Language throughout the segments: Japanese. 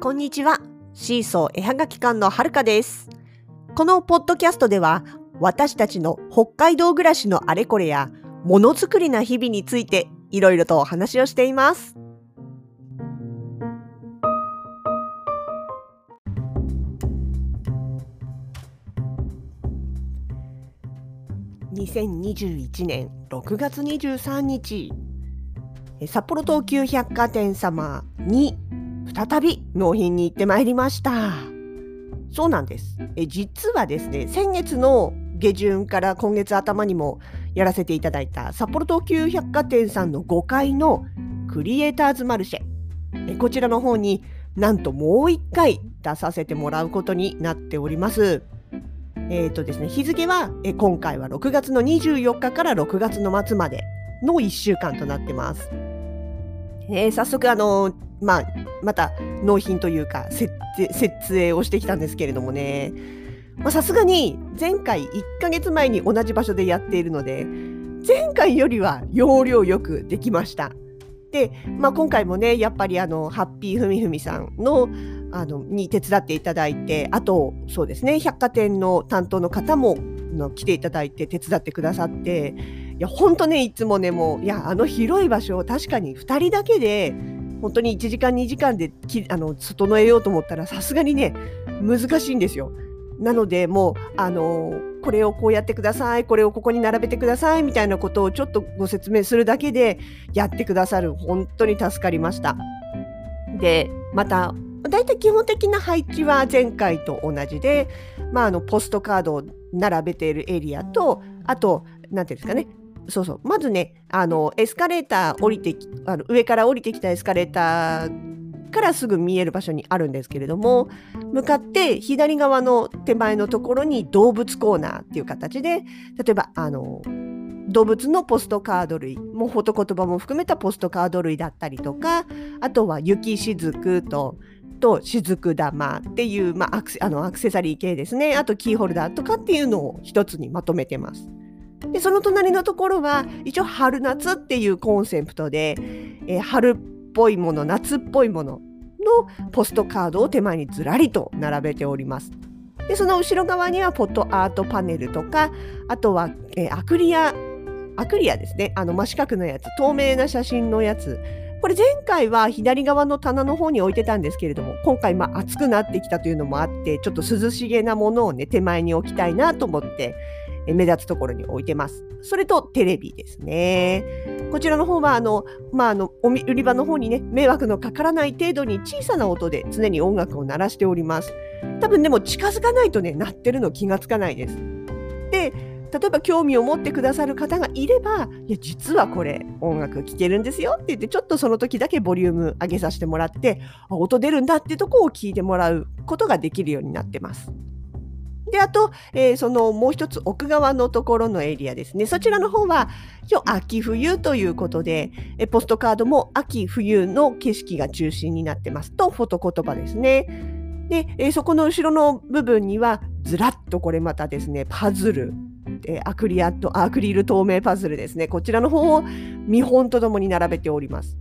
こんにちは。シーソー絵はがき館のはるかです。このポッドキャストでは、私たちの北海道暮らしのあれこれや、ものづくりな日々について、いろいろとお話をしています。2021年6月23日、札幌東急百貨店様に再び納品に行ってまいりました。そうなんです。え実はですね、先月の下旬から今月頭にもやらせていただいた札幌東急百貨店さんの5階のクリエイターズマルシェ。えこちらの方になんともう1回出させてもらうことになっております。えーとですね、日付はえ今回は6月の24日から6月の末までの1週間となってます。えー早速あのまあ、また納品というか設営をしてきたんですけれどもねさすがに前回1ヶ月前に同じ場所でやっているので前回よりは容量よくできました。で、まあ、今回もねやっぱりあのハッピーふみふみさんのあのに手伝っていただいてあとそうですね百貨店の担当の方もの来ていただいて手伝ってくださっていや本当ねいつもねもういやあの広い場所を確かに2人だけで本当に1時間2時間できあの整えようと思ったらさすがにね難しいんですよ。なのでもうあのこれをこうやってくださいこれをここに並べてくださいみたいなことをちょっとご説明するだけでやってくださる本当に助かりました。でまた大体基本的な配置は前回と同じで、まあ、あのポストカードを並べているエリアとあと何ていうんですかねそうそう。まずねあのエスカレーター降りてきあの上から降りてきたエスカレーターからすぐ見える場所にあるんですけれども向かって左側の手前のところに動物コーナーっていう形で例えばあの動物のポストカード類もうフォト言葉も含めたポストカード類だったりとかあとは雪しずくとと雫玉っていう、まあ、アクセあのアクセサリー系ですね。あとキーホルダーとかっていうのを一つにまとめてます。でその隣のところは一応春夏っていうコンセプトで、えー春っぽいもの夏っぽいもののポストカードを手前にずらりと並べております。でその後ろ側にはフォトアートパネルとかあとは、えーアクリアアクリアですねあの真四角のやつ透明な写真のやつこれ前回は左側の棚の方に置いてたんですけれども今回まあ暑くなってきたというのもあってちょっと涼しげなものをね手前に置きたいなと思って目立つところに置いてます。それとテレビですね。こちらの方はあの、まあ、あのお売り場の方にね迷惑のかからない程度に小さな音で常に音楽を鳴らしております。多分でも近づかないとね鳴ってるの気がつかないです。で例えば興味を持ってくださる方がいればいや実はこれ音楽聴けるんですよって言ってちょっとその時だけボリューム上げさせてもらってあ音出るんだってとこを聞いてもらうことができるようになってます。であと、えーそのもう一つ奥側のところのエリアですねそちらの方は一応秋冬ということでえポストカードも秋冬の景色が中心になってますとフォト言葉ですね。で、えーそこの後ろの部分にはずらっとこれまたですねパズルえーアクリアとアクリル透明パズルですねこちらの方を見本とともに並べております。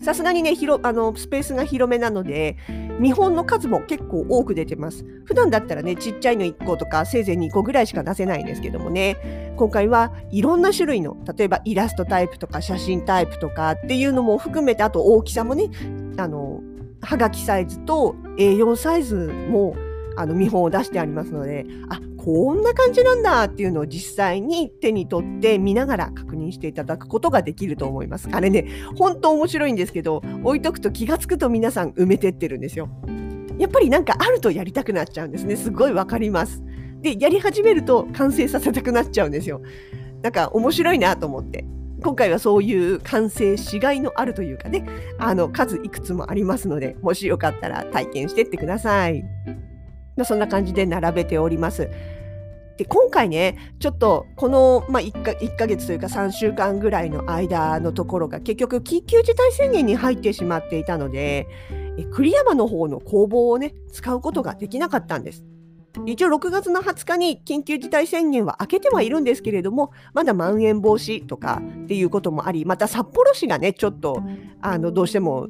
さすがにね広あのスペースが広めなので見本の数も結構多く出てます。普段だったらねちっちゃいの1個とかせいぜい2個ぐらいしか出せないんですけどもね今回はいろんな種類の例えばイラストタイプとか写真タイプとかっていうのも含めてあと大きさもねあのはがきサイズと A4 サイズもあの見本を出してありますのであこんな感じなんだっていうのを実際に手に取って見ながら確認していただくことができると思います。あれね本当面白いんですけど置いとくと気がつくと皆さん埋めてってるんですよ。やっぱりなんかあるとやりたくなっちゃうんですね。すごいわかります。でやり始めると完成させたくなっちゃうんですよ。なんか面白いなと思って。今回はそういう完成しがいのあるというかね、あの数いくつもありますので、もしよかったら体験してってください。まあそんな感じで並べております。で今回ねちょっとこの、まあ、1, か1ヶ月というか3週間ぐらいの間のところが結局緊急事態宣言に入ってしまっていたので栗山の方の工房をね使うことができなかったんです。一応6月の20日に緊急事態宣言は明けてはいるんですけれどもまだまん延防止とかっていうこともありまた札幌市がねちょっとあのどうしても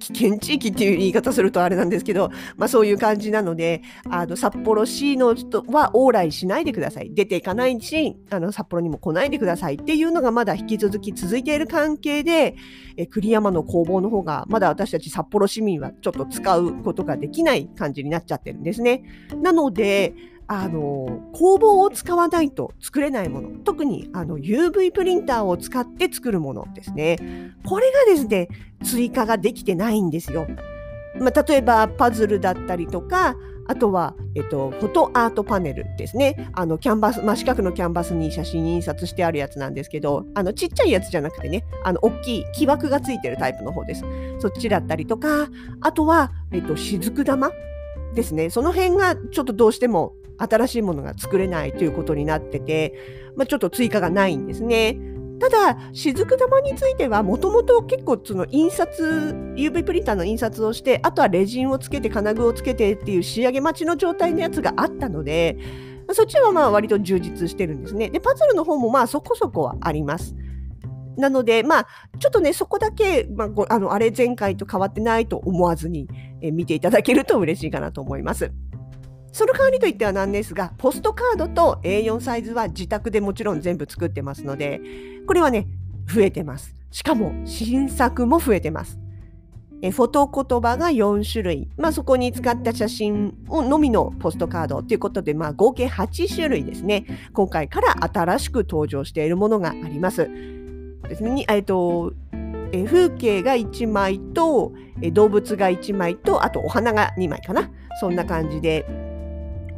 危険地域っていう言い方するとあれなんですけど、まあ、そういう感じなのであの札幌市の人は往来しないでください出ていかないしあの札幌にも来ないでくださいっていうのがまだ引き続き続いている関係でえ栗山の工房の方がまだ私たち札幌市民はちょっと使うことができない感じになっちゃってるんですね。なのであの工房を使わないと作れないもの特にあの UV プリンターを使って作るものですねこれがですね追加ができてないんですよ、まあ、例えばパズルだったりとかあとは、えっと、フォトアートパネルですね。あの、キャンバス、真四角のキャンバスに写真印刷してあるやつなんですけど、あの、ちっちゃいやつじゃなくてね、あの、大きい木枠がついてるタイプの方です。そっちだったりとか、あとは、えっと、雫玉ですね。その辺がちょっとどうしても新しいものが作れないということになってて、まあ、ちょっと追加がないんですね。ただ、雫玉については、もともと結構その印刷、UV プリンターの印刷をして、あとはレジンをつけて、金具をつけてっていう仕上げ待ちの状態のやつがあったので、そっちはまあ割と充実してるんですね。で、パズルの方もまあそこそこはあります。なので、まあ、ちょっとね、そこだけ、まあ、あのあれ前回と変わってないと思わずに、え見ていただけると嬉しいかなと思います。その代わりといってはなんですが、ポストカードと A4 サイズは自宅でもちろん全部作ってますので、これはね、増えてます。しかも、新作も増えてます。えフォト言葉が4種類、まあ、そこに使った写真をのみのポストカードということで、まあ、合計8種類ですね。今回から新しく登場しているものがあります。ですね、えっとえ風景が1枚と、え動物が1枚と、あとお花が2枚かな。そんな感じで、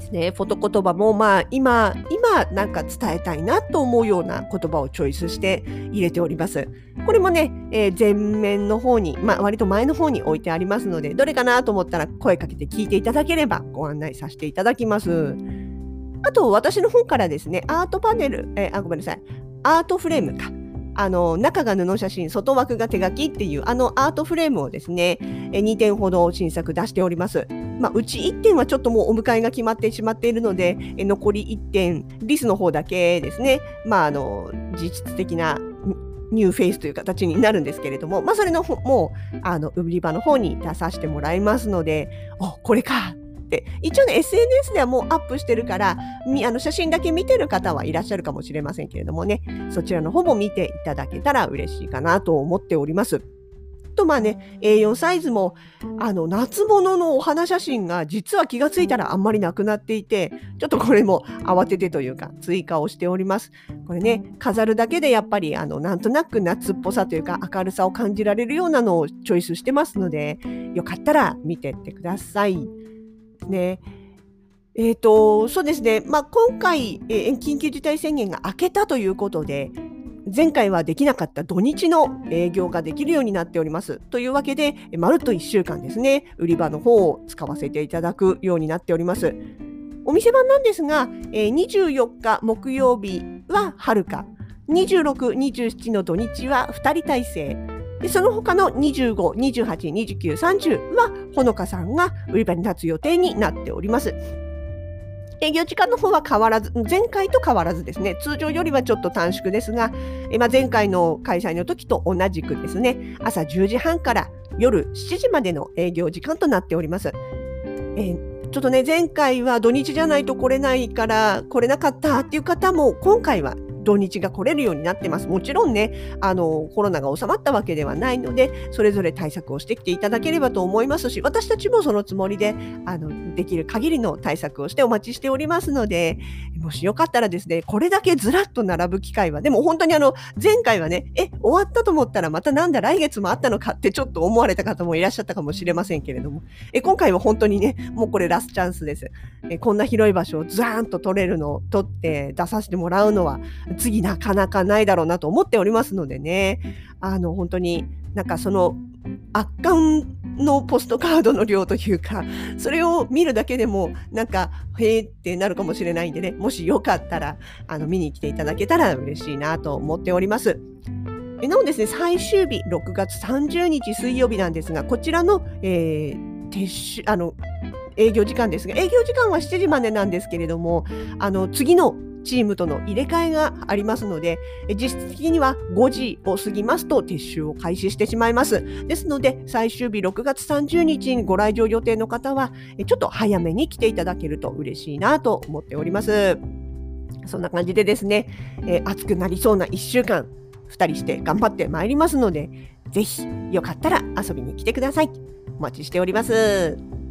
ですね。フォト言葉もまあ今、今なんか伝えたいなと思うような言葉をチョイスして入れております。これもね、えー、前面の方に、まあ割と前の方に置いてありますので、どれかなと思ったら声かけて聞いていただければご案内させていただきます。あと私の方からですね、アートパネル、えー、あ、ごめんなさい。アートフレームか。あの中が布写真外枠が手書きっていうあのアートフレームをですね2点ほど新作出しております。まあ、うち1点はちょっともうお迎えが決まってしまっているので残り1点リスの方だけですね、まあ、あの実質的なニューフェイスという形になるんですけれども、まあ、それのもうあの売り場の方に出させてもらいますのでおこれか一応ね SNS ではもうアップしてるからあの写真だけ見てる方はいらっしゃるかもしれませんけれどもねそちらの方も見ていただけたら嬉しいかなと思っております。とまあね A4 サイズもあの夏物のお花写真が実は気がついたらあんまりなくなっていてちょっとこれも慌ててというか追加をしております。これね飾るだけでやっぱりあのなんとなく夏っぽさというか明るさを感じられるようなのをチョイスしてますのでよかったら見てってください。ね。えーと、そうですね、まあ、今回、えー、緊急事態宣言が明けたということで、前回はできなかった土日の営業ができるようになっております。というわけで、まるっと1週間ですね、売り場の方を使わせていただくようになっております。お店番なんですが、えー、24日木曜日ははるか、26、27の土日は2人体制、でその他の25、28、29、30はほのかさんが売り場に立つ予定になっております。営業時間の方は変わらず、前回と変わらずですね、通常よりはちょっと短縮ですが、えまあ、前回の開催の時と同じくですね、朝10時半から夜7時までの営業時間となっております。え、ちょっとね、前回は土日じゃないと来れないから来れなかったっていう方も、今回は土日が来れるようになってます。もちろんね、あの、コロナが収まったわけではないので、それぞれ対策をしてきていただければと思いますし、私たちもそのつもりで、あの、できる限りの対策をしてお待ちしておりますので、もしよかったらですね、これだけずらっと並ぶ機会は、でも本当にあの、前回はね、え、終わったと思ったらまたなんだ来月もあったのかってちょっと思われた方もいらっしゃったかもしれませんけれども、え、今回は本当にね、もうこれラストチャンスです。え、こんな広い場所をずらーんと取れるのを取って出させてもらうのは、次なかなかないだろうなと思っておりますのでね、あの、本当になんかその圧巻のポストカードの量というか、それを見るだけでもなんか、へーってなるかもしれないんでね、もしよかったら、あの、見に来ていただけたら嬉しいなと思っております。なおですね、最終日、6月30日水曜日なんですが、こちらの、えー、撤収、あの、営業時間ですが、営業時間は7時までなんですけれども、あの、次のチームとの入れ替えがありますので、実質的には5時を過ぎますと撤収を開始してしまいます。ですので、最終日6月30日にご来場予定の方は、ちょっと早めに来ていただけると嬉しいなと思っております。そんな感じでですね、えー、暑くなりそうな1週間、2人して頑張ってまいりますので、ぜひよかったら遊びに来てください。お待ちしております。